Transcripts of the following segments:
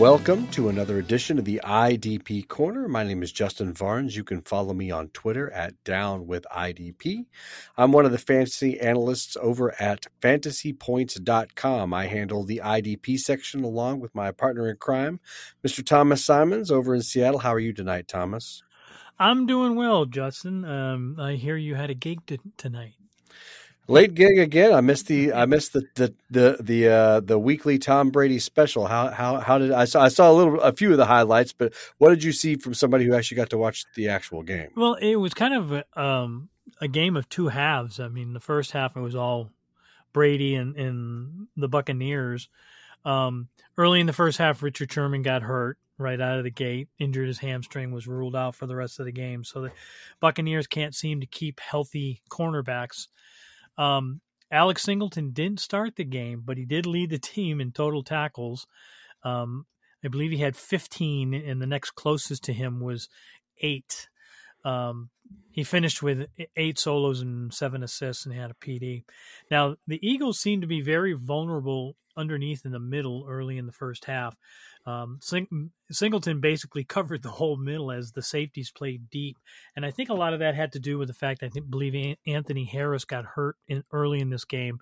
Welcome to another edition of the IDP Corner. My name is Justin Varnes. You can follow me on Twitter at Down with IDP. I'm one of the fantasy analysts over at fantasypoints.com. I handle the IDP section along with my partner in crime, Mr. Thomas Simons over in Seattle. How are you tonight, Thomas? I'm doing well, Justin. Um, I hear you had a gig to, tonight. Late gig again. I missed the I missed the the the the uh, the weekly Tom Brady special. How how how did I saw I saw a little a few of the highlights, but what did you see from somebody who actually got to watch the actual game? Well, it was kind of a, um, a game of two halves. I mean, the first half it was all Brady and, and the Buccaneers. Um, early in the first half, Richard Sherman got hurt right out of the gate, injured his hamstring, was ruled out for the rest of the game. So the Buccaneers can't seem to keep healthy cornerbacks um, Alex Singleton didn't start the game, but he did lead the team in total tackles. Um, I believe he had 15, and the next closest to him was eight. Um, he finished with eight solos and seven assists and had a PD. Now, the Eagles seemed to be very vulnerable underneath in the middle early in the first half. Um, Sing- Singleton basically covered the whole middle as the safeties played deep, and I think a lot of that had to do with the fact I think believe Anthony Harris got hurt in, early in this game,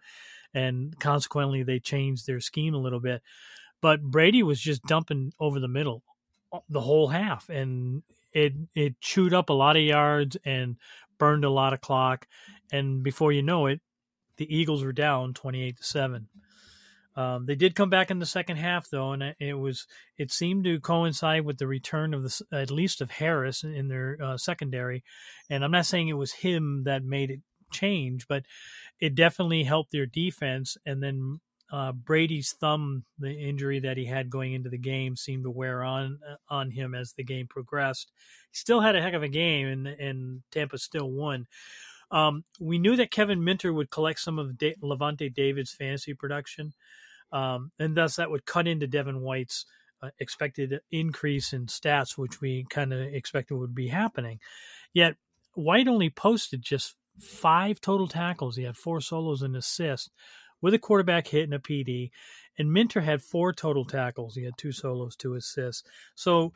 and consequently they changed their scheme a little bit. But Brady was just dumping over the middle uh, the whole half, and it it chewed up a lot of yards and burned a lot of clock, and before you know it, the Eagles were down twenty eight to seven. Um, they did come back in the second half, though, and it was it seemed to coincide with the return of the at least of Harris in their uh, secondary. And I'm not saying it was him that made it change, but it definitely helped their defense. And then uh, Brady's thumb, the injury that he had going into the game, seemed to wear on uh, on him as the game progressed. He still had a heck of a game, and and Tampa still won. Um, we knew that Kevin Minter would collect some of da- Lavonte David's fantasy production um, and thus that would cut into Devin White's uh, expected increase in stats, which we kind of expected would be happening. Yet White only posted just five total tackles. He had four solos and assists with a quarterback hit and a PD. And Minter had four total tackles. He had two solos, two assists. So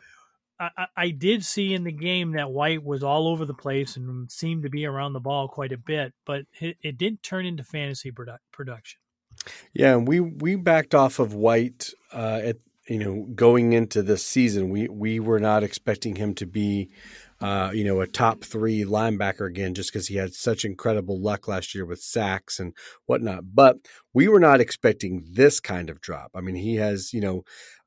I, I, did see in the game that White was all over the place and seemed to be around the ball quite a bit, but it, it did turn into fantasy produ- production. Yeah, and we we backed off of White uh, at you know going into this season. We we were not expecting him to be uh, you know a top three linebacker again, just because he had such incredible luck last year with sacks and whatnot. But we were not expecting this kind of drop. I mean, he has you know.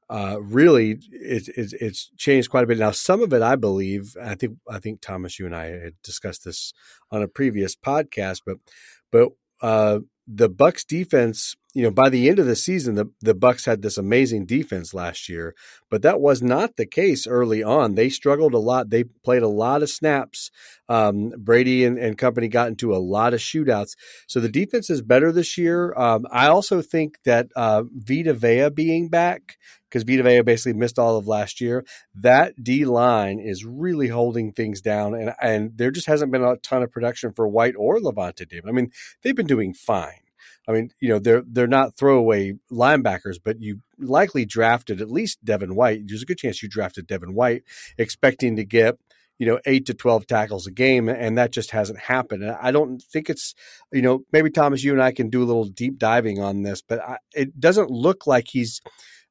Uh, really, it, it, it's changed quite a bit now. Some of it, I believe, I think, I think Thomas, you and I had discussed this on a previous podcast, but, but uh, the Bucs defense, you know, by the end of the season, the, the Bucs had this amazing defense last year, but that was not the case early on. They struggled a lot. They played a lot of snaps. Um, Brady and, and, company got into a lot of shootouts. So the defense is better this year. Um, I also think that uh, Vita Vea being back, because Vita Vea basically missed all of last year, that D line is really holding things down. And, and there just hasn't been a ton of production for White or Lavonte David. I mean, they've been doing fine. I mean, you know, they're they're not throwaway linebackers, but you likely drafted at least Devin White. There's a good chance you drafted Devin White expecting to get you know eight to twelve tackles a game, and that just hasn't happened. And I don't think it's you know maybe Thomas, you and I can do a little deep diving on this, but I, it doesn't look like he's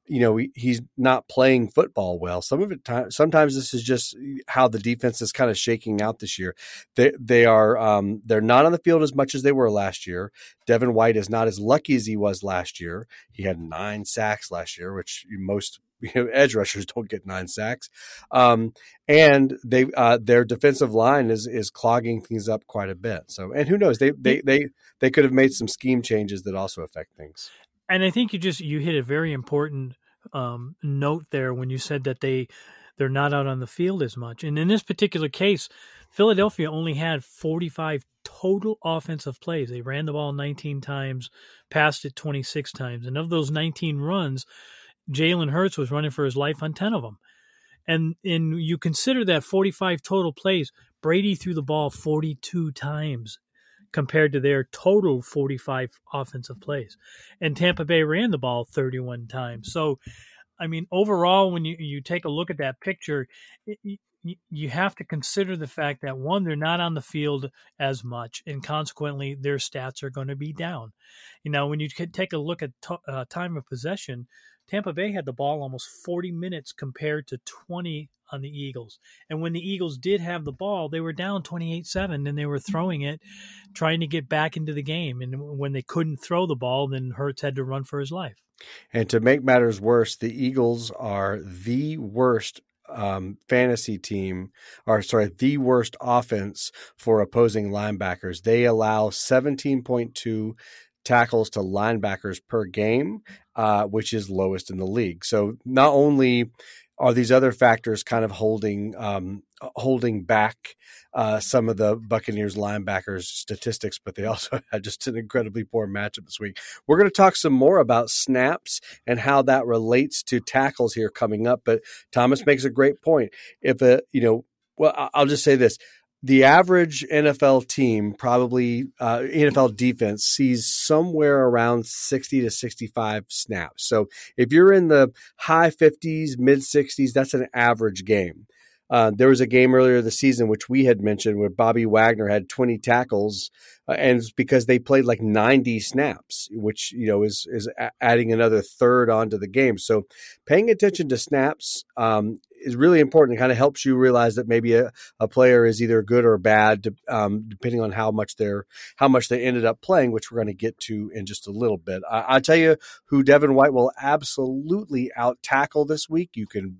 you know he's not playing football well. Some of it, sometimes this is just how the defense is kind of shaking out this year. They they are um, they're not on the field as much as they were last year. Devin White is not as lucky as he was last year. He had nine sacks last year, which most you know, edge rushers don't get nine sacks. Um, and they uh, their defensive line is is clogging things up quite a bit. So and who knows they they they they could have made some scheme changes that also affect things and I think you just you hit a very important um, note there when you said that they they're not out on the field as much. And in this particular case, Philadelphia only had 45 total offensive plays. They ran the ball 19 times, passed it 26 times. And of those 19 runs, Jalen Hurts was running for his life on 10 of them. And and you consider that 45 total plays, Brady threw the ball 42 times compared to their total 45 offensive plays. And Tampa Bay ran the ball 31 times. So, I mean, overall, when you, you take a look at that picture, it, you have to consider the fact that one, they're not on the field as much, and consequently, their stats are going to be down. You know, when you take a look at t- uh, time of possession, Tampa Bay had the ball almost 40 minutes compared to 20 on the Eagles. And when the Eagles did have the ball, they were down 28 7 and they were throwing it, trying to get back into the game. And when they couldn't throw the ball, then Hurts had to run for his life. And to make matters worse, the Eagles are the worst um, fantasy team, or sorry, the worst offense for opposing linebackers. They allow 17.2 tackles to linebackers per game, uh, which is lowest in the league. So not only are these other factors kind of holding um, holding back uh, some of the Buccaneers linebackers statistics, but they also had just an incredibly poor matchup this week. We're going to talk some more about snaps and how that relates to tackles here coming up. But Thomas makes a great point. If a you know, well, I'll just say this: the average NFL team, probably uh, NFL defense, sees somewhere around 60 to 65 snaps. So if you're in the high 50s, mid 60s, that's an average game. Uh, there was a game earlier this season, which we had mentioned, where Bobby Wagner had 20 tackles, uh, and it's because they played like 90 snaps, which you know is is adding another third onto the game. So, paying attention to snaps um, is really important. It kind of helps you realize that maybe a, a player is either good or bad, to, um, depending on how much they're how much they ended up playing, which we're going to get to in just a little bit. I, I tell you who Devin White will absolutely out tackle this week. You can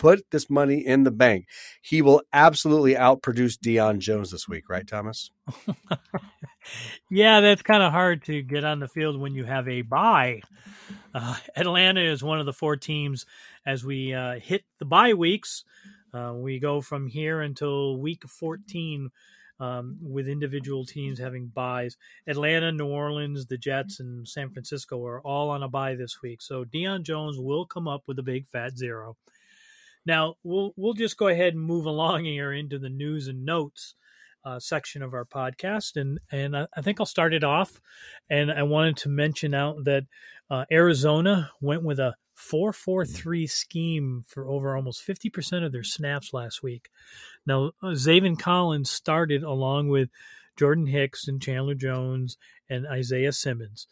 put this money in the bank. He will absolutely outproduce Deion Jones this week, right, Thomas? yeah, that's kind of hard to get on the field when you have a bye. Uh, Atlanta is one of the four teams as we uh, hit the bye weeks. Uh, we go from here until week 14 um, with individual teams having byes. Atlanta, New Orleans, the Jets, and San Francisco are all on a bye this week. So Deion Jones will come up with a big fat zero. Now we'll we'll just go ahead and move along here into the news and notes uh, section of our podcast, and and I, I, think I'll start it off. And I wanted to mention out that uh, Arizona went with a four four three scheme for over almost fifty percent of their snaps last week. Now uh, Zaven Collins started along with Jordan Hicks and Chandler Jones and Isaiah Simmons,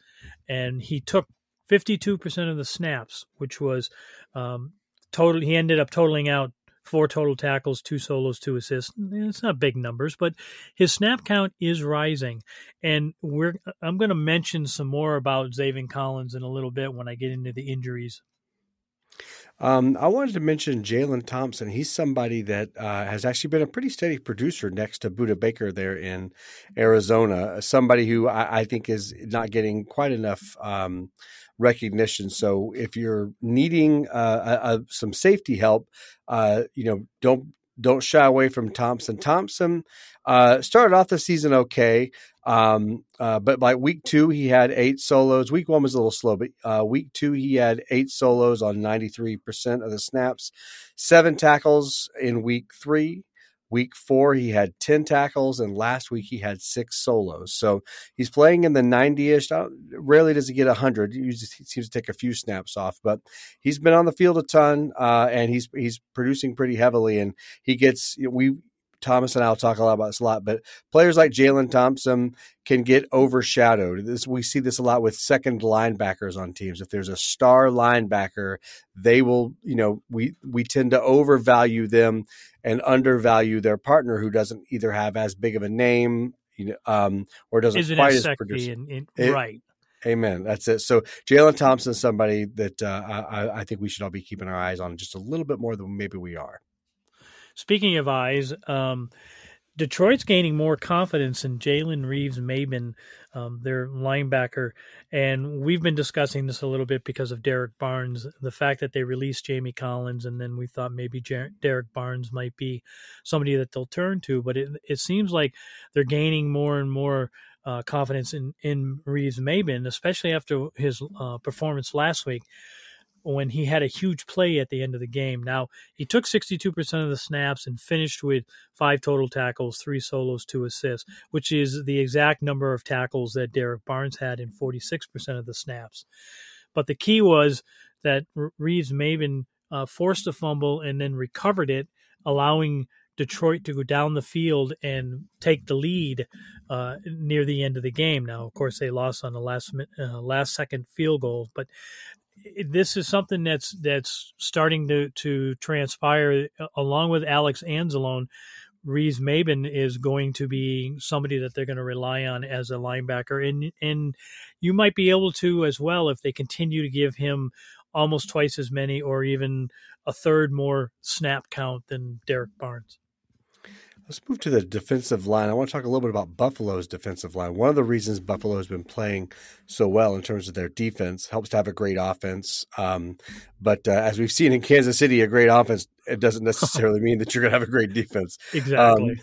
and he took 52% of the snaps, which was um, total he ended up totaling out four total tackles, two solos, two assists. It's not big numbers, but his snap count is rising. And we're I'm going to mention some more about Zaven Collins in a little bit when I get into the injuries. Um, I wanted to mention Jalen Thompson. He's somebody that uh, has actually been a pretty steady producer next to Budda Baker there in Arizona. Somebody who I, I think is not getting quite enough um, recognition. So if you're needing uh, a, a, some safety help, uh, you know, don't don't shy away from Thompson. Thompson uh, started off the season okay, um, uh, but by week two he had eight solos. Week one was a little slow, but uh, week two he had eight solos on ninety three percent of the snaps, seven tackles in week three. Week four, he had 10 tackles, and last week he had six solos. So he's playing in the 90 ish. Rarely does he get 100. He, just, he seems to take a few snaps off, but he's been on the field a ton, uh, and he's he's producing pretty heavily. And he gets, we Thomas and I will talk a lot about this a lot, but players like Jalen Thompson can get overshadowed. This we see this a lot with second linebackers on teams. If there's a star linebacker, they will, you know, we we tend to overvalue them and undervalue their partner who doesn't either have as big of a name, you know, um, or doesn't Isn't quite as produce. right. Amen. That's it. So Jalen Thompson is somebody that uh, I, I think we should all be keeping our eyes on just a little bit more than maybe we are. Speaking of eyes, um, Detroit's gaining more confidence in Jalen Reeves Maybin, um, their linebacker. And we've been discussing this a little bit because of Derrick Barnes, the fact that they released Jamie Collins, and then we thought maybe Jer- Derrick Barnes might be somebody that they'll turn to. But it, it seems like they're gaining more and more uh, confidence in, in Reeves Maybin, especially after his uh, performance last week when he had a huge play at the end of the game. Now, he took 62% of the snaps and finished with five total tackles, three solos, two assists, which is the exact number of tackles that Derrick Barnes had in 46% of the snaps. But the key was that Reeves Maybin uh, forced a fumble and then recovered it, allowing Detroit to go down the field and take the lead uh, near the end of the game. Now, of course, they lost on the last uh, last second field goal, but this is something that's that's starting to to transpire uh, along with Alex Anzalone. Reeves Maybin is going to be somebody that they're going to rely on as a linebacker, and and you might be able to as well if they continue to give him almost twice as many or even a third more snap count than Derrick Barnes. Let's move to the defensive line. I want to talk a little bit about Buffalo's defensive line. One of the reasons Buffalo has been playing so well in terms of their defense helps to have a great offense. Um, but uh, as we've seen in Kansas City, a great offense it doesn't necessarily mean that you're going to have a great defense. Exactly. Um,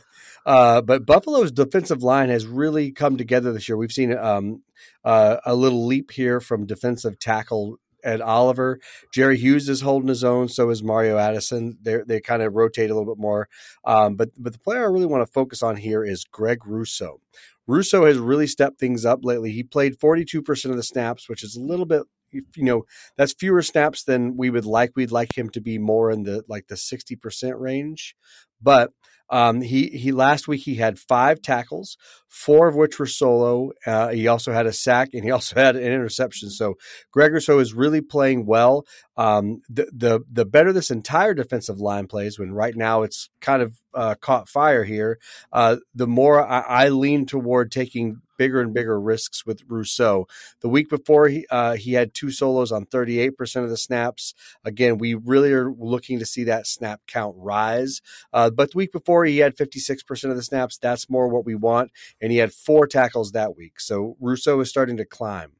uh, but Buffalo's defensive line has really come together this year. We've seen um, uh, a little leap here from defensive tackle Ed Oliver. Jerry Hughes is holding his own. So is Mario Addison. They they kind of rotate a little bit more. Um, but but the player I really want to focus on here is Greg Rousseau. Rousseau has really stepped things up lately. He played 42% of the snaps, which is a little bit you know that's fewer snaps than we would like we'd like him to be more in the like the 60% range but um, he he last week he had five tackles, four of which were solo. Uh, he also had a sack and he also had an interception. So Greg Rousseau is really playing well. Um, the the the better this entire defensive line plays, when right now it's kind of uh, caught fire here, uh, the more I, I lean toward taking bigger and bigger risks with Rousseau. The week before, he uh, he had two solos on 38% of the snaps. Again, we really are looking to see that snap count rise. Uh, but the week before, he had 56% of the snaps. That's more what we want. And he had four tackles that week. So Rousseau is starting to climb.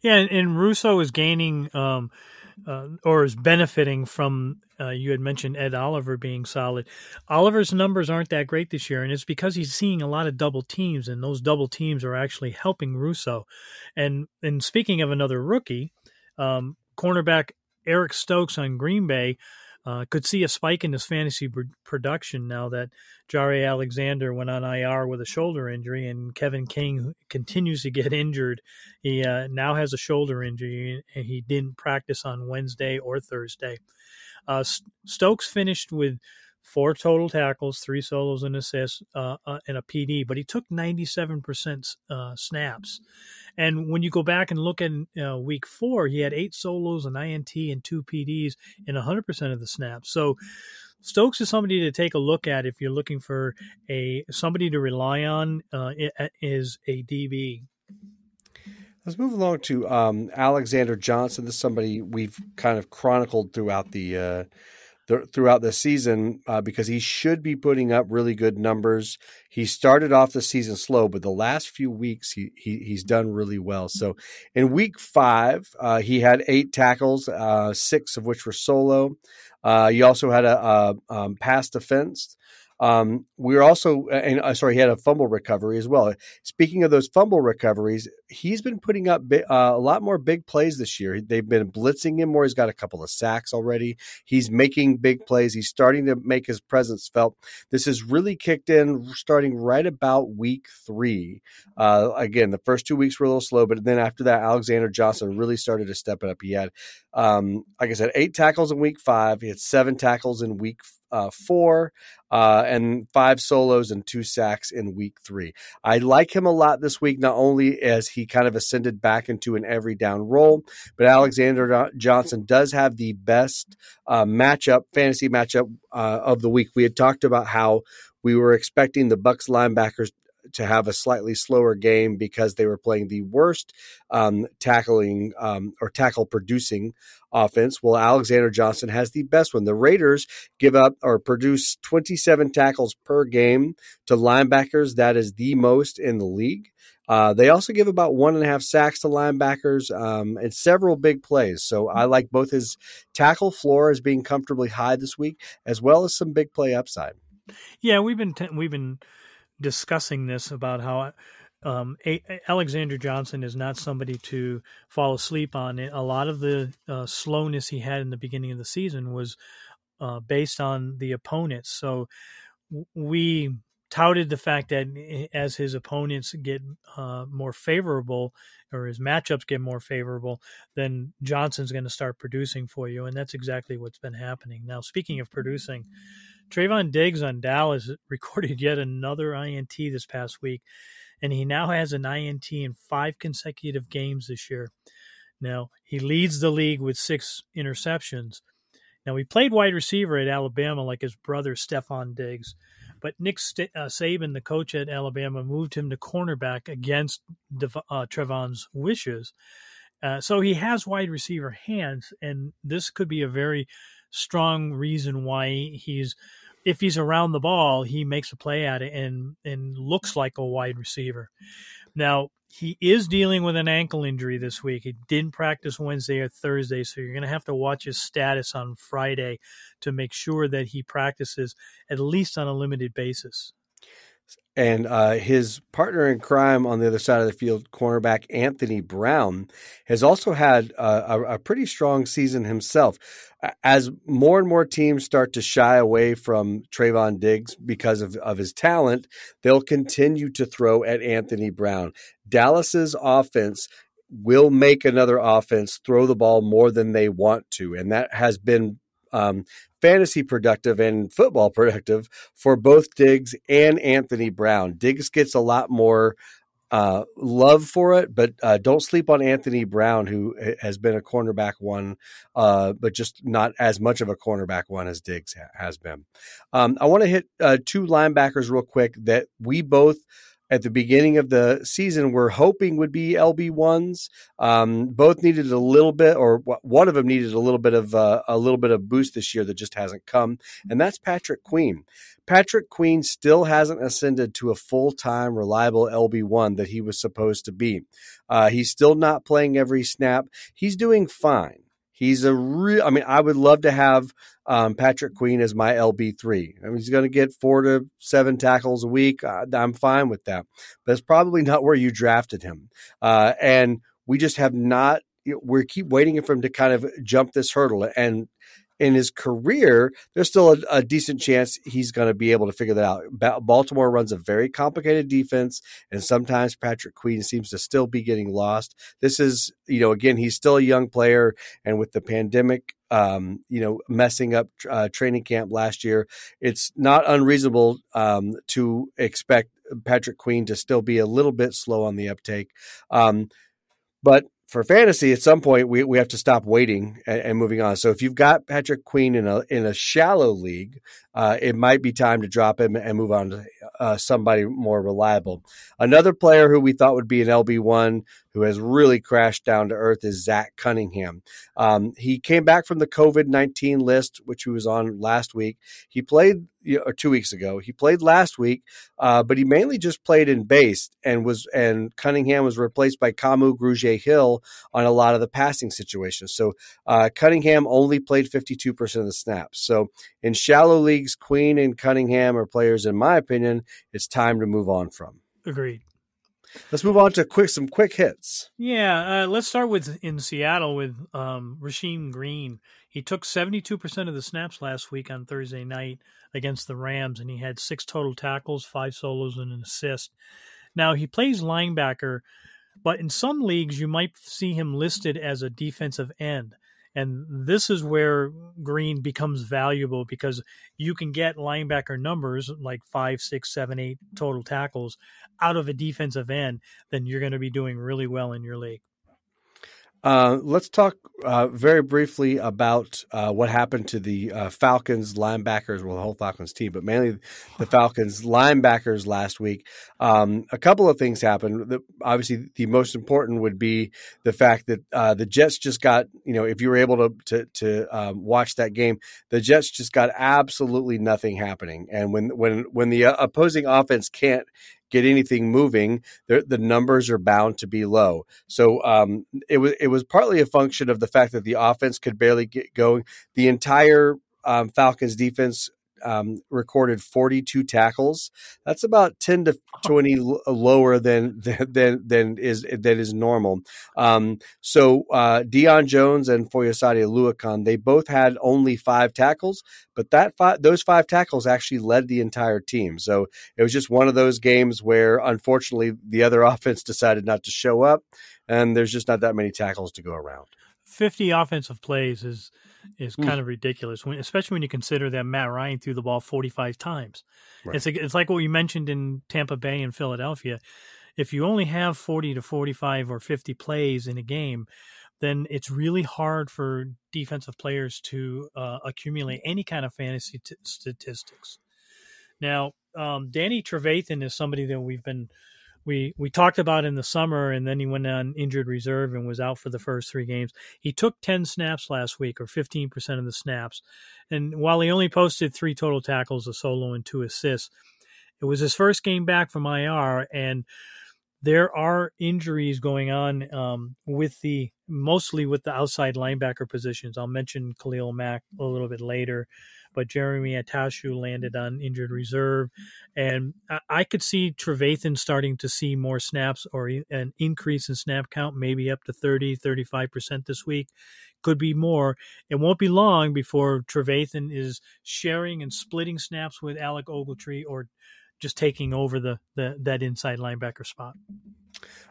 Yeah, and, Rousseau is gaining. Um, uh, or is benefiting from. Uh, you had mentioned Ed Oliver being solid. Oliver's numbers aren't that great this year, and it's because he's seeing a lot of double teams, and those double teams are actually helping Rousseau. And and speaking of another rookie, um, cornerback Eric Stokes on Green Bay uh, could see a spike in his fantasy pr- production now that Jaire Alexander went on IR with a shoulder injury, and Kevin King continues to get injured. He uh, now has a shoulder injury, and he didn't practice on Wednesday or Thursday. Uh, Stokes finished with four total tackles, three solos and assists, uh, uh, and a PD, but he took 97% uh, snaps. And when you go back and look at uh, week four, he had eight solos, an INT, and two PDs in 100% of the snaps. So Stokes is somebody to take a look at if you're looking for a somebody to rely on uh, is a DB. Let's move along to um, Alexander Johnson. This is somebody we've kind of chronicled throughout the uh, the, throughout the season uh, because he should be putting up really good numbers. He started off the season slow, but the last few weeks he, he he's done really well. So in week five, uh, he had eight tackles, uh, six of which were solo. Uh, he also had a, a um, pass defense. Um, we are also, and uh, sorry, he had a fumble recovery as well. Speaking of those fumble recoveries, he's been putting up uh, a lot more big plays this year. They've been blitzing him more. He's got a couple of sacks already. He's making big plays. He's starting to make his presence felt. This has really kicked in starting right about week three. Uh, again, the first two weeks were a little slow, but then after that, Alexander Johnson really started to step it up. He had, um, like I said, eight tackles in week five. He had seven tackles in week uh, four, uh, and five solos and two sacks in week three. I like him a lot this week, not only as he kind of ascended back into an every down role, but Alexander Johnson does have the best uh, matchup, fantasy matchup uh, of the week. We had talked about how we were expecting the Bucs linebackers to have a slightly slower game because they were playing the worst um, tackling um, or tackle producing offense. Well, Alexander Johnson has the best one. The Raiders give up or produce 27 tackles per game to linebackers. That is the most in the league. Uh, they also give about one and a half sacks to linebackers um, and several big plays. So I like both his tackle floor as being comfortably high this week, as well as some big play upside. Yeah, we've been t- we've been discussing this about how um, a- Alexander Johnson is not somebody to fall asleep on. A lot of the uh, slowness he had in the beginning of the season was uh, based on the opponents. So we touted the fact that as his opponents get uh, more favorable or his matchups get more favorable, then Johnson's going to start producing for you. And that's exactly what's been happening. Now, speaking of producing, Trevon Diggs on Dallas recorded yet another INT this past week, and he now has an INT in five consecutive games this year. Now, he leads the league with six interceptions. Now, he played wide receiver at Alabama like his brother Stefon Diggs. But Nick St- uh, Saban, the coach at Alabama, moved him to cornerback against uh, Trevon's wishes. Uh, so he has wide receiver hands, and this could be a very strong reason why he's, if he's around the ball, he makes a play at it and and looks like a wide receiver. Now he is dealing with an ankle injury this week. He didn't practice Wednesday or Thursday, so you're going to have to watch his status on Friday to make sure that he practices at least on a limited basis. And uh, his partner in crime on the other side of the field, cornerback Anthony Brown, has also had a, a, pretty strong season himself. As more and more teams start to shy away from Trevon Diggs because of, of his talent, they'll continue to throw at Anthony Brown. Dallas's offense will make another offense throw the ball more than they want to. And that has been um, fantasy productive and football productive for both Diggs and Anthony Brown. Diggs gets a lot more uh, love for it, but uh, don't sleep on Anthony Brown, who has been a cornerback one, uh, but just not as much of a cornerback one as Diggs ha- has been. Um, I want to hit uh, two linebackers real quick that we both at the beginning of the season we're hoping would be LB ones. Um, both needed a little bit, or one of them needed a little bit of uh, a little bit of boost this year that just hasn't come, and that's Patrick Queen. Patrick Queen still hasn't ascended to a full time reliable LB one that he was supposed to be. Uh, he's still not playing every snap. He's doing fine. He's a real. I mean, I would love to have um, Patrick Queen as my LB three. I mean, he's going to get four to seven tackles a week. Uh, I'm fine with that, but it's probably not where you drafted him. Uh, and we just have not. We keep waiting for him to kind of jump this hurdle, and in his career, there's still a, a decent chance he's going to be able to figure that out. Ba- Baltimore runs a very complicated defense, and sometimes Patrick Queen seems to still be getting lost. This is, you know, again, he's still a young player, and with the pandemic, um, you know, messing up uh, training camp last year, it's not unreasonable um, to expect Patrick Queen to still be a little bit slow on the uptake. Um, but for fantasy, at some point we, we have to stop waiting and, and, moving on. So if you've got Patrick Queen in a in a shallow league, uh, it might be time to drop him and move on to uh, somebody more reliable. Another player who we thought would be an LB one who has really crashed down to earth is Zach Cunningham. Um, he came back from the COVID nineteen list, which he was on last week. He played or two weeks ago. He played last week, uh, but he mainly just played in base and was and Cunningham was replaced by Kamu Grugier Hill on a lot of the passing situations. So uh, Cunningham only played fifty two percent of the snaps. So in shallow leagues, Queen and Cunningham are players, in my opinion, it's time to move on from. Agreed. Let's move on to quick some quick hits. Yeah, uh, let's start with in Seattle with um, Rasheem Green. He took seventy two percent of the snaps last week on Thursday night against the Rams, and he had six total tackles, five solos, and an assist. Now he plays linebacker, but in some leagues you might see him listed as a defensive end. And this is where Green becomes valuable because you can get linebacker numbers like five, six, seven, eight total tackles out of a defensive end, then you're going to be doing really well in your league. Uh, let's talk uh, very briefly about uh, what happened to the uh, Falcons linebackers, well, the whole Falcons team, but mainly the Falcons linebackers last week. Um, a couple of things happened. The, obviously, the most important would be the fact that uh, the Jets just got, you know, if you were able to to, to um, watch that game, the Jets just got absolutely nothing happening. And when when when the uh, opposing offense can't get anything moving, the numbers are bound to be low. So um, it was it was partly a function of the fact that the offense could barely get going. The entire um, Falcons defense um, recorded 42 tackles. That's about 10 to 20 l- lower than than than is that is normal. Um, so uh, Deion Jones and Foyesade Oluokun, they both had only five tackles, but that five, those five tackles actually led the entire team. So it was just one of those games where, unfortunately, the other offense decided not to show up, and there's just not that many tackles to go around. 50 offensive plays is is mm. kind of ridiculous, when, especially when you consider that Matt Ryan threw the ball 45 times. Right. It's, like, it's like what you mentioned in Tampa Bay and Philadelphia. If you only have 40 to 45 or 50 plays in a game, then it's really hard for defensive players to uh, accumulate any kind of fantasy t- statistics. Now, um, Danny Trevathan is somebody that we've been – we we talked about in the summer, and then he went on injured reserve and was out for the first three games. He took ten snaps last week, or fifteen percent of the snaps, and while he only posted three total tackles, a solo, and two assists, it was his first game back from IR, and there are injuries going on um, with the mostly with the outside linebacker positions. I'll mention Khalil Mack a little bit later but Jeremy Attaochu landed on injured reserve. And I could see Trevathan starting to see more snaps or an increase in snap count, maybe up to 30, 35% this week. Could be more. It won't be long before Trevathan is sharing and splitting snaps with Alec Ogletree or just taking over the, the that inside linebacker spot.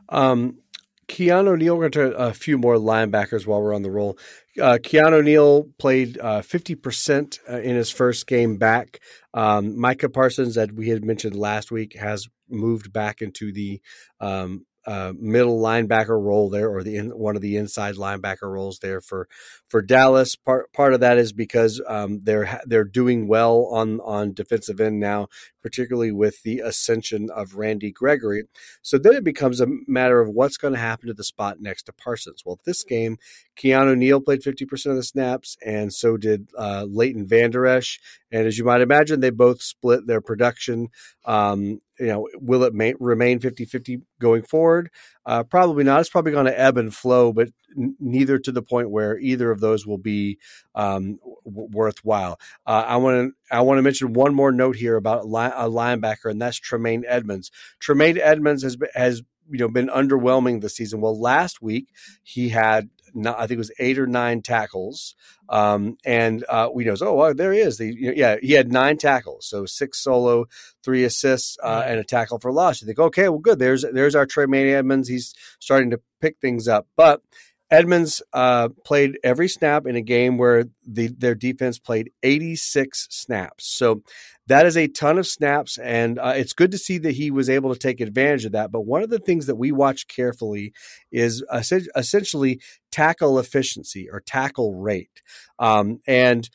Um, Keanu Neal, we're going to a few more linebackers while we're on the roll. Uh, Keanu Neal played uh, 50% uh, in his first game back. Um, Micah Parsons, that we had mentioned last week, has moved back into the um, uh, middle linebacker role there, or the in, one of the inside linebacker roles there for for Dallas. Part part of that is because um, they're they're doing well on on defensive end now, particularly with the ascension of Randy Gregory. So then it becomes a matter of what's going to happen to the spot next to Parsons. Well, this game, Keanu Neal played fifty percent of the snaps, and so did uh, Leighton Vander Esch. And as you might imagine, they both split their production. Um, you know, will it may, remain 50 50 going forward? Uh, probably not. It's probably going to ebb and flow, but n- neither to the point where either of those will be um, w- worthwhile. Uh, I want to I want to mention one more note here about li- a linebacker, and that's Tremaine Edmunds. Tremaine Edmunds has has you know been underwhelming this season. Well, last week he had not, I think it was eight or nine tackles. Um, and uh, we knows, oh, well, there he is. The, you know, yeah, he had nine tackles, so six solo, three assists, uh, and a tackle for loss. You think, okay, well, good. There's there's our Trey Tremaine Edmunds. He's starting to pick things up, but Edmunds uh, played every snap in a game where the, their defense played 86 snaps. So that is a ton of snaps, and uh, it's good to see that he was able to take advantage of that. But one of the things that we watch carefully is essentially tackle efficiency or tackle rate. Um, and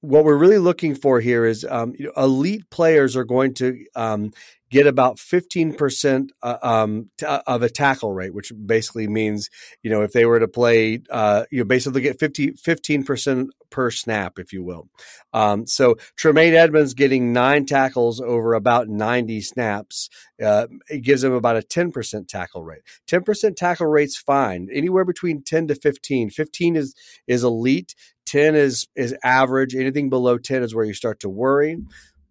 what we're really looking for here is um, you know, elite players are going to um, get about 15% uh, um, t- uh, of a tackle rate, which basically means, you know, if they were to play, uh, you know, basically get 50, 15% per snap, if you will. Um, so Tremaine Edmunds getting nine tackles over about 90 snaps, uh, it gives him about a 10% tackle rate. 10% tackle rate's fine, anywhere between 10 to 15. 15 is, is elite. 10 is, is average. Anything below 10 is where you start to worry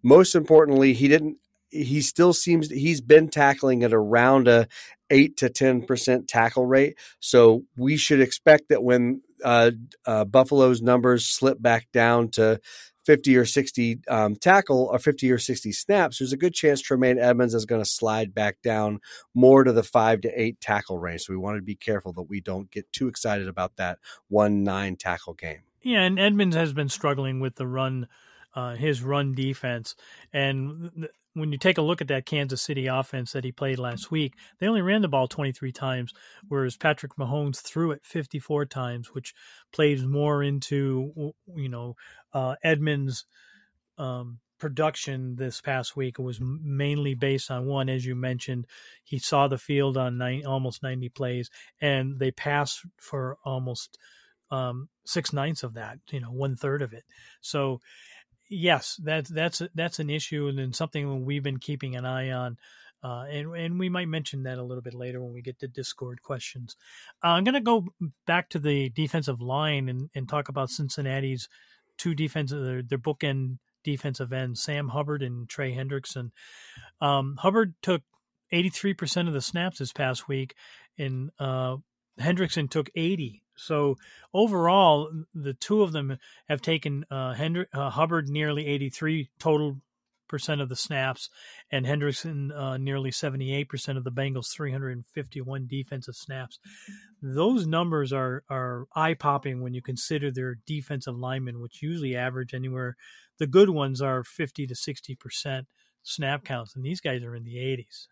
most importantly, he didn't he still seems he's been tackling at around a eight to ten percent tackle rate. So we should expect that when uh, uh, Buffalo's numbers slip back down to 50 or 60 um, tackle or 50 or 60 snaps, there's a good chance Tremaine Edmunds is going to slide back down more to the five to eight tackle range. So we want to be careful that we don't get too excited about that one nine tackle game. Yeah, and Edmunds has been struggling with the run uh, his run defense. And th- when you take a look at that Kansas City offense that he played last week, they only ran the ball 23 times, whereas Patrick Mahomes threw it 54 times, which plays more into you know uh, Edmunds' um, production this past week It was mainly based on one, as you mentioned, he saw the field on nine, almost 90 plays, and they passed for almost um, six ninths of that, you know, one third of it. So, yes, that's that's that's an issue, and then something we've been keeping an eye on. Uh, and and we might mention that a little bit later when we get to Discord questions. Uh, I'm going to go back to the defensive line and, and talk about Cincinnati's two defensive their, their bookend defensive ends, Sam Hubbard and Trey Hendrickson. Um, Hubbard took 83% of the snaps this past week, and uh, Hendrickson took 80. So overall, the two of them have taken uh, Hendrick, uh, Hubbard nearly 83 total percent of the snaps, and Hendrickson uh, nearly 78% of the Bengals' 351 defensive snaps. Those numbers are are eye popping when you consider their defensive linemen, which usually average anywhere. The good ones are 50 to 60% snap counts, and these guys are in the 80s.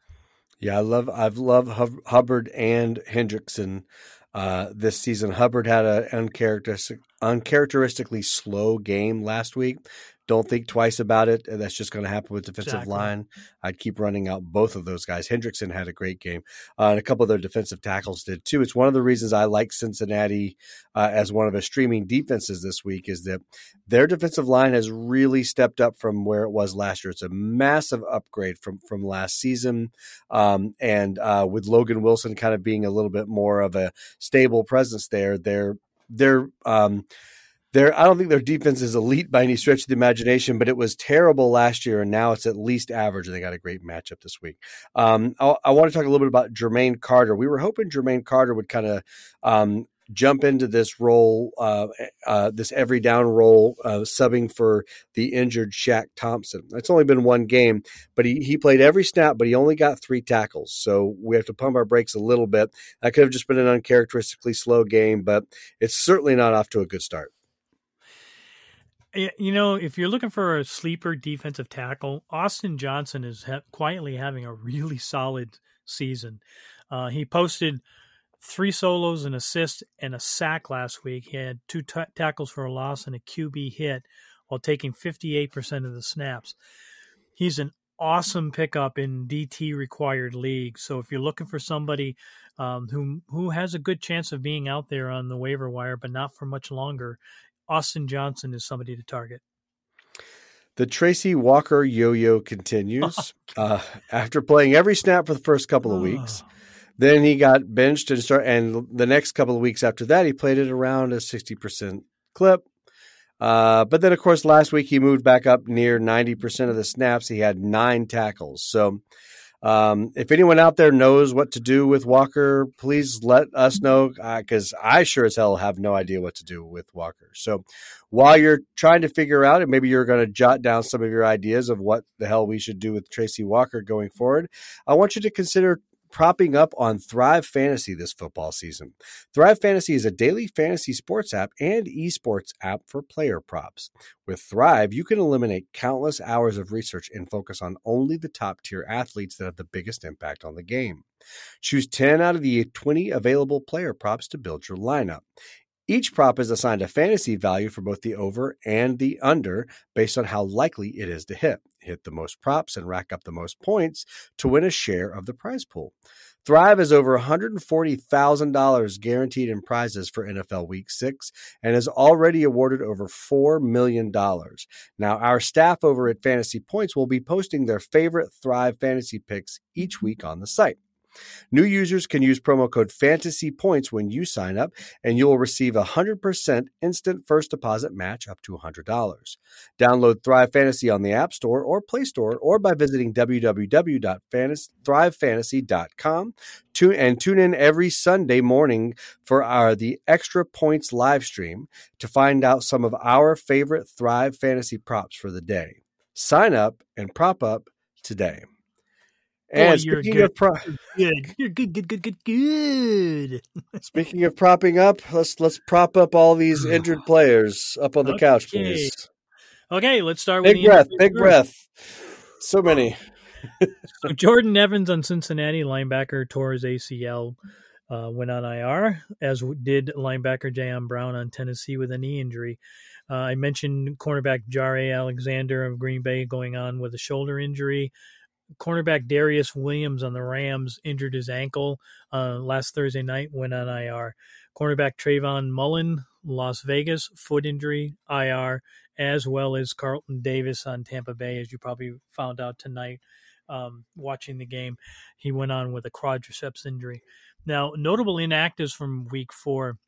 Yeah, I love I've loved Hubbard and Hendrickson uh, this season. Hubbard had an uncharacteristic, uncharacteristically slow game last week. Don't think twice about it. That's just going to happen with defensive exactly. line. I'd keep running out both of those guys. Hendrickson had a great game, uh, and a couple of their defensive tackles did too. It's one of the reasons I like Cincinnati uh, as one of the streaming defenses this week is that their defensive line has really stepped up from where it was last year. It's a massive upgrade from from last season, um, and uh, with Logan Wilson kind of being a little bit more of a stable presence there, they're they're um, I don't think their defense is elite by any stretch of the imagination, but it was terrible last year, and now it's at least average. And they got a great matchup this week. Um, I, I, want to talk a little bit about Jermaine Carter. We were hoping Jermaine Carter would kind of um, jump into this role, uh, uh, this every down role, uh, subbing for the injured Shaq Thompson. It's only been one game, but he, he played every snap, but he only got three tackles. So we have to pump our brakes a little bit. That could have just been an uncharacteristically slow game, but it's certainly not off to a good start. You know, if you're looking for a sleeper defensive tackle, Austin Johnson is ha- quietly having a really solid season. Uh, he posted three solos, an assist, and a sack last week. He had two t- tackles for a loss and a QB hit while taking 58% of the snaps. He's an awesome pickup in DT required leagues. So if you're looking for somebody um, who who has a good chance of being out there on the waiver wire, but not for much longer, Austin Johnson is somebody to target. The Tracy Walker yo-yo continues uh, after playing every snap for the first couple of weeks. Then he got benched and start, and the next couple of weeks after that, he played it around a sixty percent clip. Uh, but then, of course, last week he moved back up near ninety percent of the snaps. He had nine tackles. So um, if anyone out there knows what to do with Walker, please let us know because uh, I sure as hell have no idea what to do with Walker. So while you're trying to figure out, and maybe you're going to jot down some of your ideas of what the hell we should do with Tracy Walker going forward, I want you to consider propping up on Thrive Fantasy this football season. Thrive Fantasy is a daily fantasy sports app and esports app for player props. With Thrive, you can eliminate countless hours of research and focus on only the top tier athletes that have the biggest impact on the game. Choose 10 out of the 20 available player props to build your lineup. Each prop is assigned a fantasy value for both the over and the under based on how likely it is to hit. Hit the most props and rack up the most points to win a share of the prize pool. Thrive has over $140,000 guaranteed in prizes for NFL Week 6 and has already awarded over $4 million. Now, our staff over at Fantasy Points will be posting their favorite Thrive fantasy picks each week on the site. New users can use promo code Fantasy Points when you sign up, and you will receive a 100% instant first deposit match up to $100. Download Thrive Fantasy on the App Store or Play Store or by visiting www.thrivefantasy.com Tune and tune in every Sunday morning for our The Extra Points live stream to find out some of our favorite Thrive Fantasy props for the day. Sign up and prop up today. And Boy, speaking of pro- good, you're good, good, good, good, good. speaking of propping up, let's let's prop up all these injured players up on the okay. couch, please. Okay, let's start with big with breath. Big breath. So many. so Jordan Evans on Cincinnati linebacker tore his ACL, uh, went on IR, as did linebacker Jayon Brown on Tennessee with a knee injury. Uh, I mentioned cornerback Jaire Alexander of Green Bay going on with a shoulder injury. Cornerback Darious Williams on the Rams injured his ankle uh, last Thursday night, went on IR. Cornerback Trayvon Mullen, Las Vegas, foot injury, IR, as well as Carlton Davis on Tampa Bay, as you probably found out tonight um, watching the game. He went on with a quadriceps injury. Now, notable inactives from week four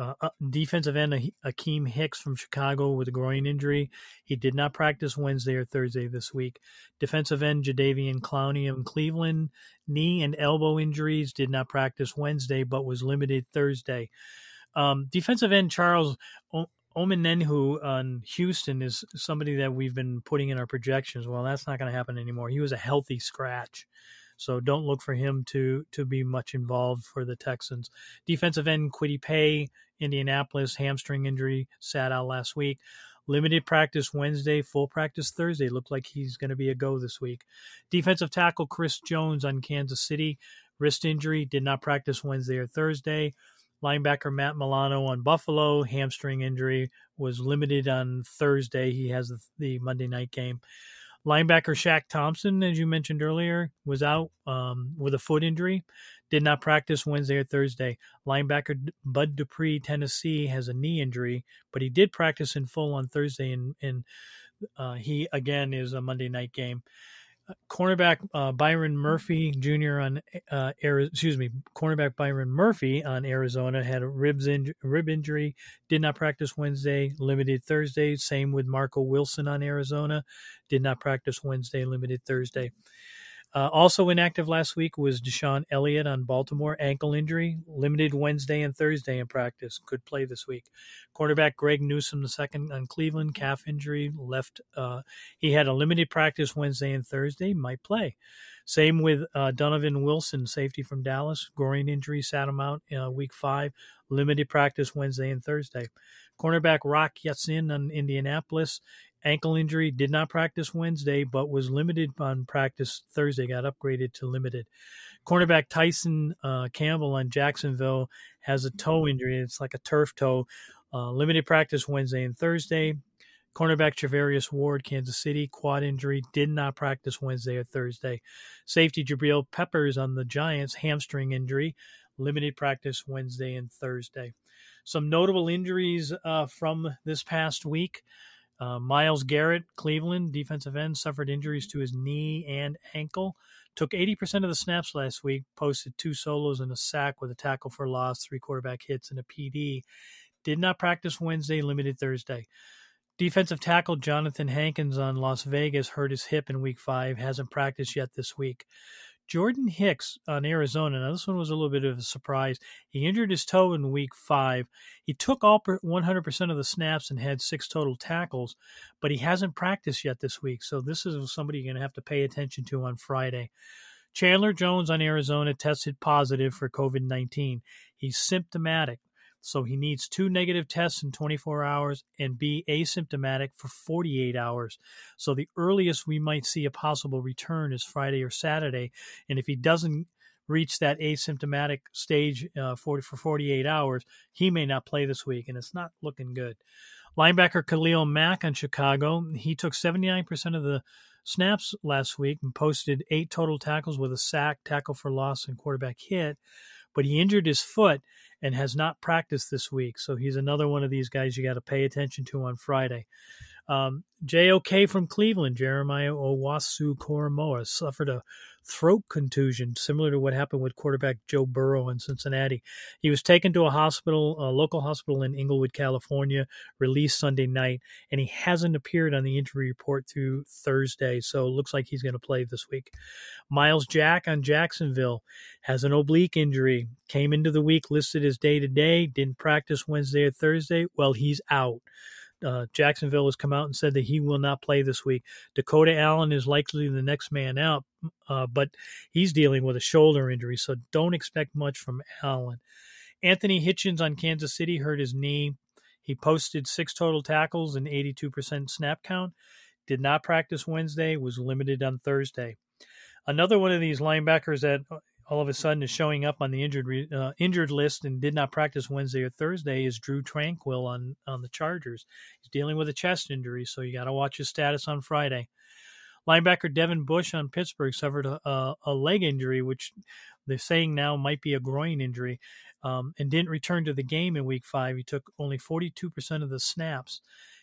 uh, defensive end Akiem Hicks from Chicago with a groin injury. He did not practice Wednesday or Thursday this week. Defensive end Jadeveon Clowney of Cleveland, knee and elbow injuries, did not practice Wednesday but was limited Thursday. Um, defensive end Charles Omenihu on Houston is somebody that we've been putting in our projections. Well, that's not going to happen anymore. He was a healthy scratch. So don't look for him to to be much involved for the Texans. Defensive end Kwity Paye, Indianapolis hamstring injury, sat out last week. Limited practice Wednesday, full practice Thursday. Looked like he's going to be a go this week. Defensive tackle Chris Jones on Kansas City, wrist injury, did not practice Wednesday or Thursday. Linebacker Matt Milano on Buffalo, hamstring injury, was limited on Thursday. He has the Monday night game. Linebacker Shaq Thompson, as you mentioned earlier, was out um, with a foot injury, did not practice Wednesday or Thursday. Linebacker Bud Dupree, Tennessee, has a knee injury, but he did practice in full on Thursday, and, and uh, he again is a Monday night game cornerback uh, Byron Murphy Jr. on uh, excuse me, cornerback Byron Murphy on Arizona had a ribs in, rib injury, did not practice Wednesday, limited Thursday. Same with Marco Wilson on Arizona, did not practice Wednesday, limited Thursday. Uh, also inactive last week was DeShon Elliott on Baltimore, ankle injury, limited Wednesday and Thursday in practice. Could play this week. Quarterback Greg Newsome II on Cleveland, calf injury, left. Uh, he had a limited practice Wednesday and Thursday, might play. Same with uh, Donovan Wilson, safety from Dallas, groin injury, sat him out uh, week five, limited practice Wednesday and Thursday. Cornerback Rock Ya-Sin on Indianapolis ankle injury, did not practice Wednesday, but was limited on practice Thursday, got upgraded to limited. Cornerback Tyson uh, Campbell on Jacksonville has a toe injury. It's like a turf toe. Uh, limited practice Wednesday and Thursday. Cornerback Charvarius Ward, Kansas City, quad injury, did not practice Wednesday or Thursday. Safety Jabril Peppers on the Giants, hamstring injury, limited practice Wednesday and Thursday. Some notable injuries uh, from this past week. Uh, Myles Garrett, Cleveland, defensive end, suffered injuries to his knee and ankle. Took 80% of the snaps last week, posted two solos and a sack with a tackle for loss, three quarterback hits, and a PD. Did not practice Wednesday, limited Thursday. Defensive tackle Johnathan Hankins on Las Vegas hurt his hip in week five, hasn't practiced yet this week. Jordan Hicks on Arizona. Now, this one was a little bit of a surprise. He injured his toe in week five. He took all 100% of the snaps and had six total tackles, but he hasn't practiced yet this week. So, this is somebody you're going to have to pay attention to on Friday. Chandler Jones on Arizona tested positive for COVID 19. He's symptomatic. So he needs two negative tests in 24 hours and be asymptomatic for 48 hours. So the earliest we might see a possible return is Friday or Saturday. And if he doesn't reach that asymptomatic stage uh, for, for 48 hours, he may not play this week, and it's not looking good. Linebacker Khalil Mack on Chicago, he took 79% of the snaps last week and posted eight total tackles with a sack, tackle for loss, and quarterback hit. But he injured his foot and has not practiced this week. So he's another one of these guys you got to pay attention to on Friday. Um, JOK from Cleveland, Jeremiah Owusu Koramoah, suffered a throat contusion, similar to what happened with quarterback Joe Burrow in Cincinnati. He was taken to a hospital, a local hospital in Inglewood, California, released Sunday night, and he hasn't appeared on the injury report through Thursday, so it looks like he's going to play this week. Myles Jack on Jacksonville has an oblique injury, came into the week listed as day to day, didn't practice Wednesday or Thursday. Well, he's out uh, Jacksonville has come out and said that he will not play this week. Dakota Allen is likely the next man out, uh, but he's dealing with a shoulder injury, so don't expect much from Allen. Anthony Hitchens on Kansas City hurt his knee. He posted six total tackles and 82% snap count. Did not practice Wednesday, was limited on Thursday. Another one of these linebackers that all of a sudden is showing up on the injured uh, injured list and did not practice Wednesday or Thursday is Drue Tranquill on on the Chargers. He's dealing with a chest injury, so you got to watch his status on Friday. Linebacker Devin Bush on Pittsburgh suffered a, a, a leg injury, which they're saying now might be a groin injury, um, and didn't return to the game in Week Five. He took only 42% of the snaps.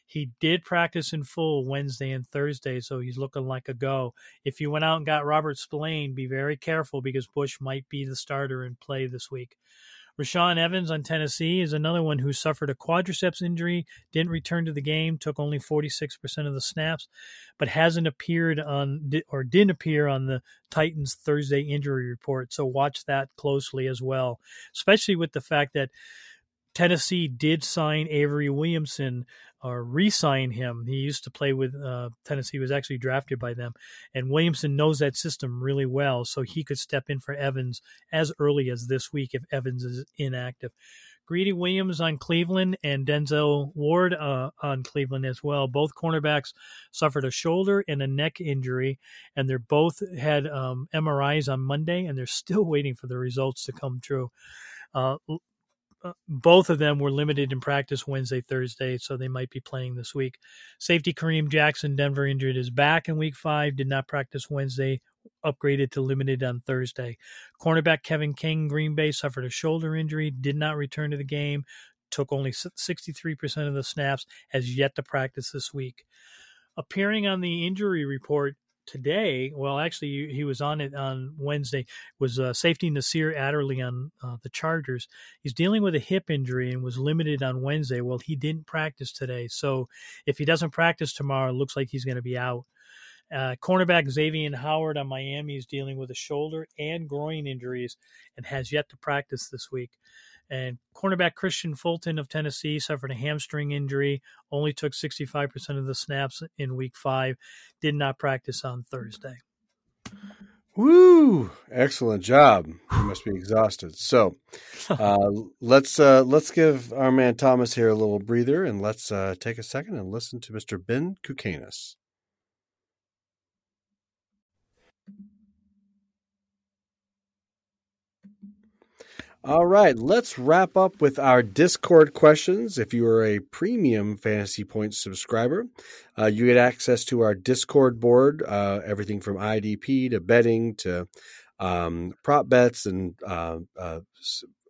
He did practice in full Wednesday and Thursday, so he's looking like a go. If you went out and got Robert Spillane, be very careful because Bush might be the starter in play this week. Rashaan Evans on Tennessee is another one who suffered a quadriceps injury, didn't return to the game, took only 46% of the snaps, but hasn't appeared on or didn't appear on the Titans Thursday injury report. So watch that closely as well, especially with the fact that Tennessee did sign Avery Williamson or re-sign him. He used to play with uh, Tennessee. He was actually drafted by them, and Williamson knows that system really well, so he could step in for Evans as early as this week if Evans is inactive. Greedy Williams on Cleveland and Denzel Ward uh, on Cleveland as well. Both cornerbacks suffered a shoulder and a neck injury, and they're both had um, MRIs on Monday, and they're still waiting for the results to come true. Uh, uh, Uh, both of them were limited in practice Wednesday, Thursday, so they might be playing this week. Safety Kareem Jackson, Denver injured his back in week five, did not practice Wednesday, upgraded to limited on Thursday. Cornerback Kevin King, Green Bay, suffered a shoulder injury, did not return to the game, took only 63% of the snaps, has yet to practice this week. Appearing on the injury report today, well, actually, he was on it on Wednesday, was uh, safety Nasir Adderley on uh, the Chargers. He's dealing with a hip injury and was limited on Wednesday. Well, he didn't practice today. So if he doesn't practice tomorrow, it looks like he's going to be out. Uh, cornerback Xavier Howard on Miami is dealing with a shoulder and groin injuries and has yet to practice this week. And cornerback Kristian Fulton of Tennessee suffered a hamstring injury, only took 65% of the snaps in week five, did not practice on Thursday. Woo! Excellent job. You must be exhausted. So, uh, let's uh, let's give our man Thomas here a little breather, and let's uh, take a second and listen to Mr. Ben Kukanis. All right, let's wrap up with our Discord questions. If you are a premium Fantasy Points subscriber, uh, you get access to our Discord board, uh, everything from IDP to betting to um, prop bets and uh, uh,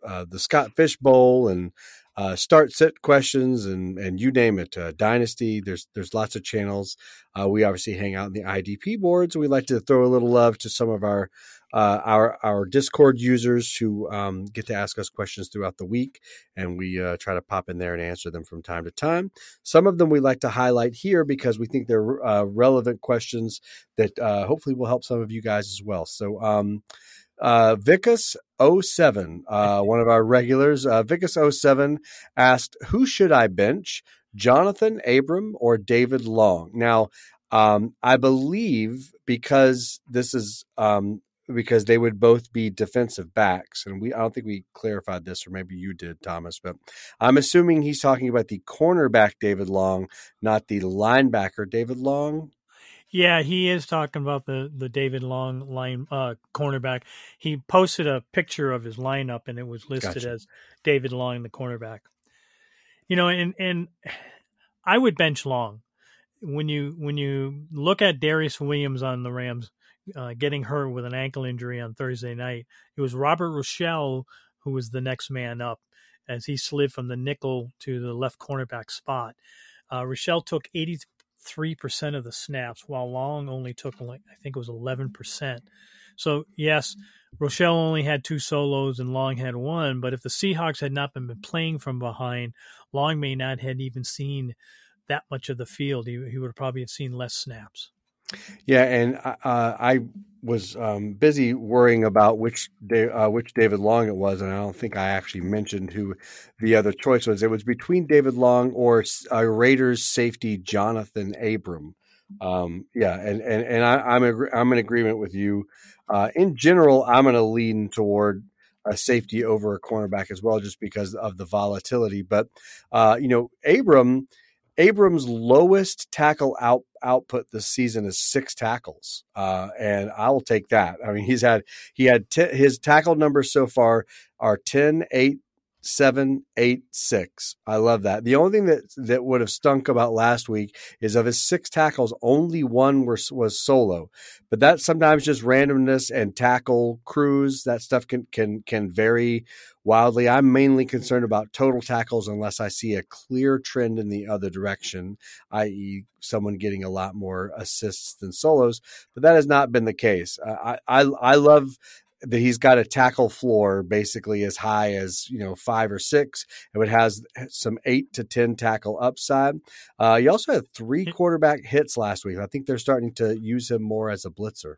uh the Scott Fish Bowl and uh, start sit questions and and you name it. Dynasty, there's there's lots of channels. we obviously hang out in the IDP boards. We like to throw a little love to some of our uh, our our Discord users who um, get to ask us questions throughout the week, and we uh, try to pop in there and answer them from time to time. Some of them we like to highlight here because we think they're uh, relevant questions that uh, hopefully will help some of you guys as well. So. Um, uh, Vicus07, uh, one of our regulars, uh, Vicus07 asked, Who should I bench, Johnathan Abram or David Long? Now, um, I believe because this is um, because they would both be defensive backs. And we I don't think we clarified this, or maybe you did, Thomas, but I'm assuming he's talking about the cornerback David Long, not the linebacker David Long. Yeah, he is talking about the the David Long line uh, cornerback. He posted a picture of his lineup, and it was listed gotcha. as David Long, the cornerback. You know, and and I would bench Long when you when you look at Darious Williams on the Rams uh, getting hurt with an ankle injury on Thursday night. It was Robert Rochell who was the next man up as he slid from the nickel to the left cornerback spot. Uh, Rochell took 83% of the snaps, while Long only took, I think it was 11%. So, yes, Rochell only had two solos and Long had one, but if the Seahawks had not been playing from behind, Long may not have even seen that much of the field. He, he would probably have seen less snaps. Yeah, and uh, I was um, busy worrying about which uh, which David Long it was, and I don't think I actually mentioned who the other choice was. It was between David Long or uh, Raiders safety Johnathan Abram. Um, yeah, and and and I, I'm, I'm in agreement with you. Uh, in general, I'm going to lean toward a safety over a cornerback as well, just because of the volatility. But uh, you know, Abram. Abram's lowest tackle out, output this season is six tackles, uh, and I will take that. I mean, he's had he had t- his tackle numbers so far are 10, 8, seven, eight, six. I love that. The only thing that that would have stunk about last week is of his six tackles, only one was was solo. But that's sometimes just randomness and tackle crews. That stuff can can can vary wildly. I'm mainly concerned about total tackles unless I see a clear trend in the other direction, i.e., someone getting a lot more assists than solos. But that has not been the case. I, I I love that he's got a tackle floor basically as high as you know five or six and it has some eight to ten tackle upside. Uh, he also had three quarterback hits last week. I think they're starting to use him more as a blitzer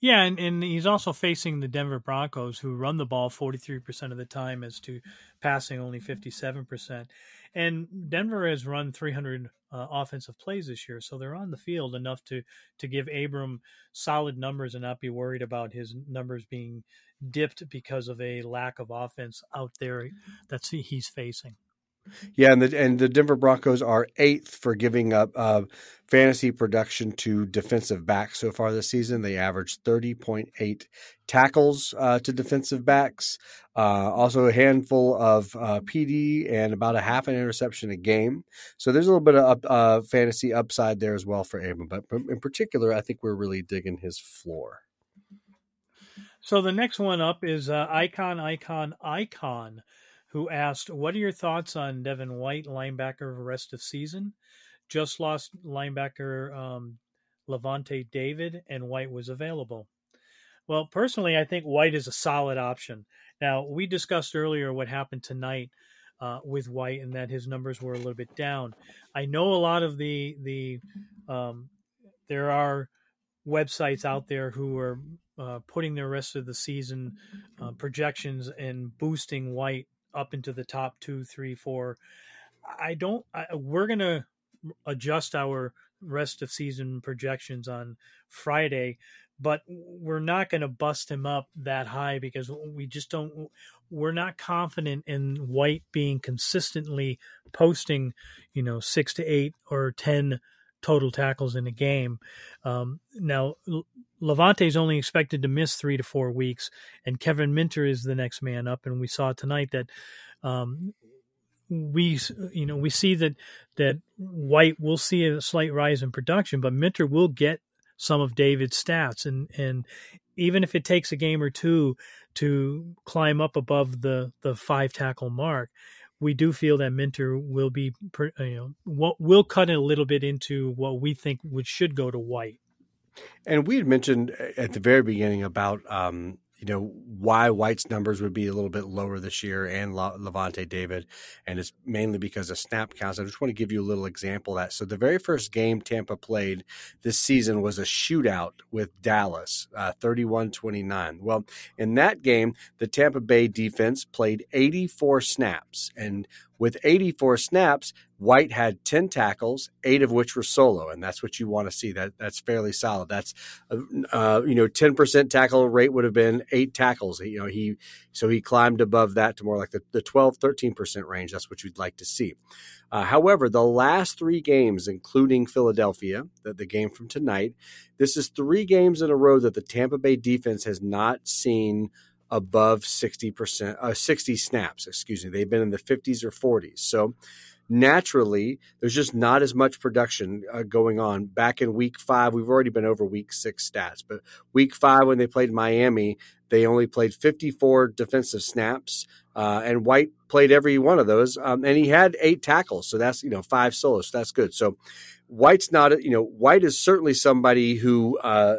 yeah, and, and he's also facing the Denver Broncos, who run the ball 43% of the time as to passing only 57%. And Denver has run 300 uh, offensive plays this year, so they're on the field enough to to give Abram solid numbers and not be worried about his numbers being dipped because of a lack of offense out there that he's facing. Yeah, and the and the Denver Broncos are eighth for giving up uh, fantasy production to defensive backs so far this season. They averaged thirty point eight tackles uh, to defensive backs. Uh, also, a handful of uh, PD and about a half an interception a game. So there's a little bit of uh, fantasy upside there as well for Abram. But in particular, I think we're really digging his floor. So the next one up is uh, Icon, Icon, Icon who asked, What are your thoughts on Devin White, linebacker rest of season? Just lost linebacker um, Lavonte David, and White was available. Well, personally, I think White is a solid option. Now, we discussed earlier what happened tonight uh, with White and that his numbers were a little bit down. I know a lot of the the um, there are websites out there who are uh, putting the rest of the season uh, projections and boosting White up into the top two, three, four. I don't. I, we're gonna adjust our rest of season projections on Friday, but we're not going to bust him up that high because we just don't. We're not confident in White being consistently posting, you know, six to eight or ten total tackles in a game. Um, now, Lavonte is only expected to miss three to four weeks, and Kevin Minter is the next man up. And we saw tonight that um, we, you know, we see that that White will see a slight rise in production, but Minter will get some of David's stats, and and even if it takes a game or two to climb up above the the five tackle mark, we do feel that Minter will be, you know, will cut a little bit into what we think would should go to White. And we had mentioned at the very beginning about um, you know why White's numbers would be a little bit lower this year and Lavonte David, and it's mainly because of snap counts. I just want to give you a little example of that. So the very first game Tampa played this season was a shootout with Dallas, uh, 31-29. Well, in that game, the Tampa Bay defense played 84 snaps, and with 84 snaps, White had 10 tackles, eight of which were solo, and that's what you want to see. That that's fairly solid. That's uh, uh you know 10% tackle rate would have been eight tackles. You know he so he climbed above that to more like the, the 12 13% range. That's what you'd like to see. Uh, however, the last three games, including Philadelphia, the, the game from tonight, this is three games in a row that the Tampa Bay defense has not seen above 60%, uh, 60 snaps, excuse me. They've been in the 50s or 40s. So naturally, there's just not as much production uh, going on. Back in week five, we've already been over week six stats, but week five, when they played Miami, they only played 54 defensive snaps. Uh, and White played every one of those, um, and he had eight tackles, so that's you know five solos, so that's good. So White's not, you know, White is certainly somebody who uh,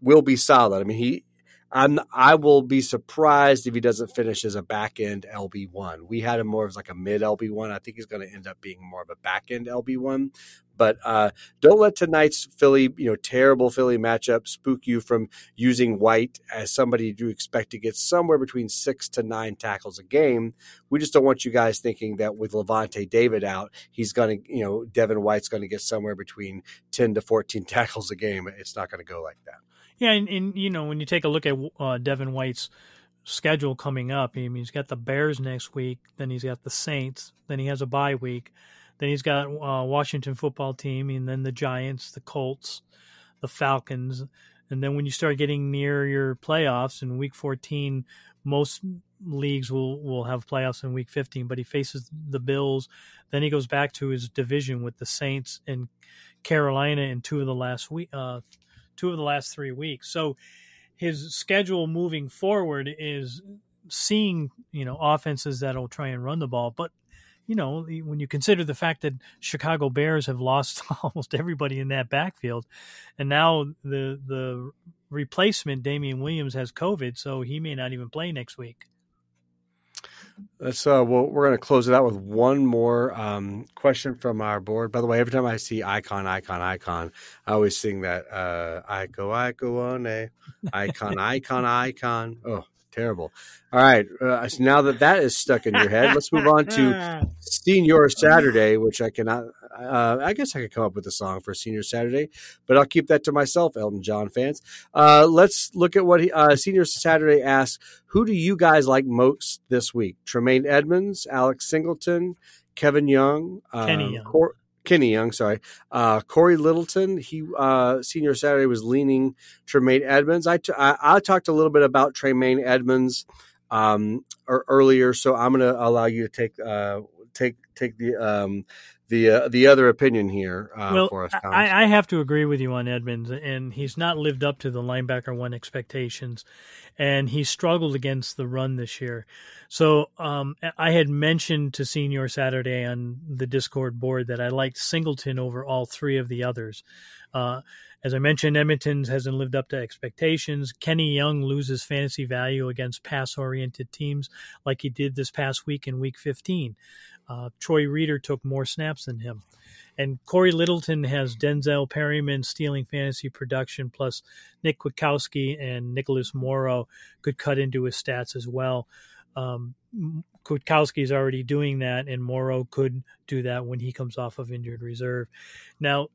will be solid. I mean, he I'm I will be surprised if he doesn't finish as a back end LB one. We had him more as like a mid LB one. I think he's going to end up being more of a back end LB one. But uh, don't let tonight's Philly, you know, terrible Philly matchup spook you from using White as somebody you expect to get somewhere between six to nine tackles a game. We just don't want you guys thinking that with Lavonte David out, he's going to, you know, Devin White's going to get somewhere between ten to fourteen tackles a game. It's not going to go like that. Yeah, and, and, you know when you take a look at uh, Devin White's schedule coming up. I mean, he's got the Bears next week, then he's got the Saints, then he has a bye week, then he's got uh, Washington football team, and then the Giants, the Colts, the Falcons, and then when you start getting near your playoffs in Week 14, most leagues will will have playoffs in Week 15. But he faces the Bills, then he goes back to his division with the Saints and Carolina in two of the last week, uh, two of the last three weeks. So his schedule moving forward is seeing you know offenses that'll try and run the ball, but you know when you consider the fact that Chicago Bears have lost almost everybody in that backfield, and now the the replacement Damien Williams has COVID, so he may not even play next week. Let's uh, well, we're going to close it out with one more um, question from our board. By the way, every time I see icon, icon, icon, I always sing that uh, "Ico, Ico, one icon, icon, icon." Oh, terrible. All right. Uh, so now that that is stuck in your head, let's move on to Senior Saturday, which I cannot. Uh, I guess I could come up with a song for Senior Saturday, but I'll keep that to myself, Elton John fans. Uh, let's look at what he, uh, Senior Saturday asks Who do you guys like most this week? Tremaine Edmunds, Alex Singleton, Kevin Young, Kenny um, Young. Cor- Kenny Young, sorry, uh, Cory Littleton. He uh, Senior Saturday was leaning Tremaine Edmunds. I, t- I, I talked a little bit about Tremaine Edmunds um, earlier, so I'm going to allow you to take uh, take take the um, the uh, the other opinion here uh, well, for us. I, I, have to agree with you on Edmunds, and he's not lived up to the linebacker one expectations, and he struggled against the run this year. So um, I had mentioned to Senior Saturday on the Discord board that I liked Singleton over all three of the others. Uh, as I mentioned, Edmonton hasn't lived up to expectations. Kenny Young loses fantasy value against pass oriented teams like he did this past week in week 15. Uh, Troy Reeder took more snaps than him. And Cory Littleton has Denzel Perryman stealing fantasy production, plus Nick Kwiatkowski and Nicholas Morrow could cut into his stats as well. Um, is already doing that, and Morrow could do that when he comes off of injured reserve. Now,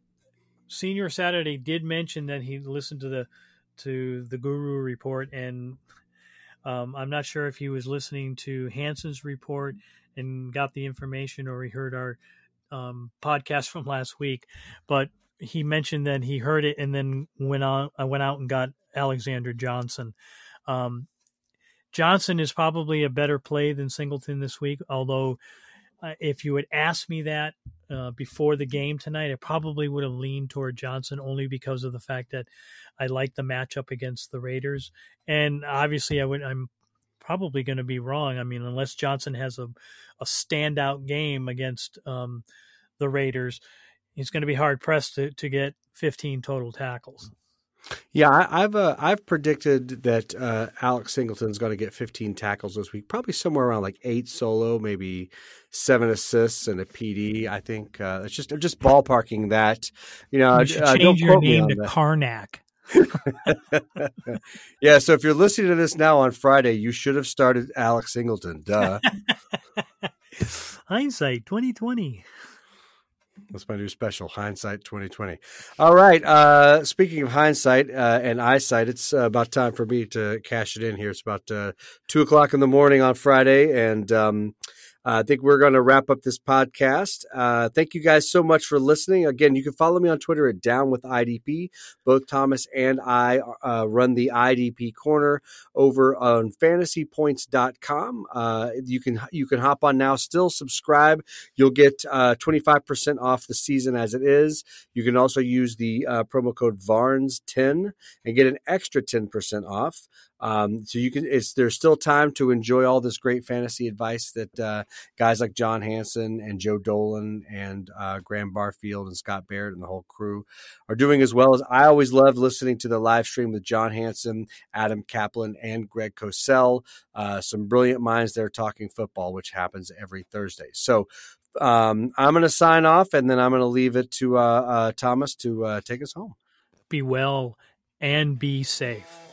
Senior Saturday did mention that he listened to the to the Guru report, and um, I'm not sure if he was listening to Hansen's report and got the information or he heard our um, podcast from last week, but he mentioned that he heard it and then went on. I went out and got Alexander Johnson. Um, Johnson is probably a better play than Singleton this week, although uh, if you had asked me that uh, before the game tonight, I probably would have leaned toward Johnson only because of the fact that I like the matchup against the Raiders, and obviously I would I'm probably going to be wrong. I mean, unless Johnson has a, a standout game against um, the Raiders, he's going to be hard pressed to, to get 15 total tackles. Yeah, I, have uh, I've predicted that uh, Alex Singleton's going to get 15 tackles this week, probably somewhere around like eight solo, maybe seven assists and a PD. I think uh, it's just I'm just ballparking that. You know, you uh, change your name to Karnak. Yeah, so if you're listening to this now on Friday, you should have started Alex Singleton. Duh. Hindsight 2020. That's my new special, Hindsight 2020. All right. Uh, speaking of hindsight uh, and eyesight, it's uh, about time for me to cash it in here. It's about uh, two o'clock in the morning on Friday, and um, uh, I think we're going to wrap up this podcast. Uh, thank you guys so much for listening. Again, you can follow me on Twitter at Down with IDP. Both Thomas and I uh, run the IDP corner over on fantasypoints.com. Uh, you can you can hop on now, still subscribe. You'll get 25% uh, off the season as it is. You can also use the uh, promo code VARNES10 and get an extra 10% off. Um, so you can, it's there's still time to enjoy all this great fantasy advice that uh, guys like John Hansen and Joe Dolan and uh, Graham Barfield and Scott Barrett and the whole crew are doing as well as I always love listening to the live stream with John Hansen, Adam Kaplan, and Greg Cosell. Uh, some brilliant minds there talking football, which happens every Thursday. So um, I'm going to sign off and then I'm going to leave it to uh, uh, Thomas to uh, take us home. Be well and be safe.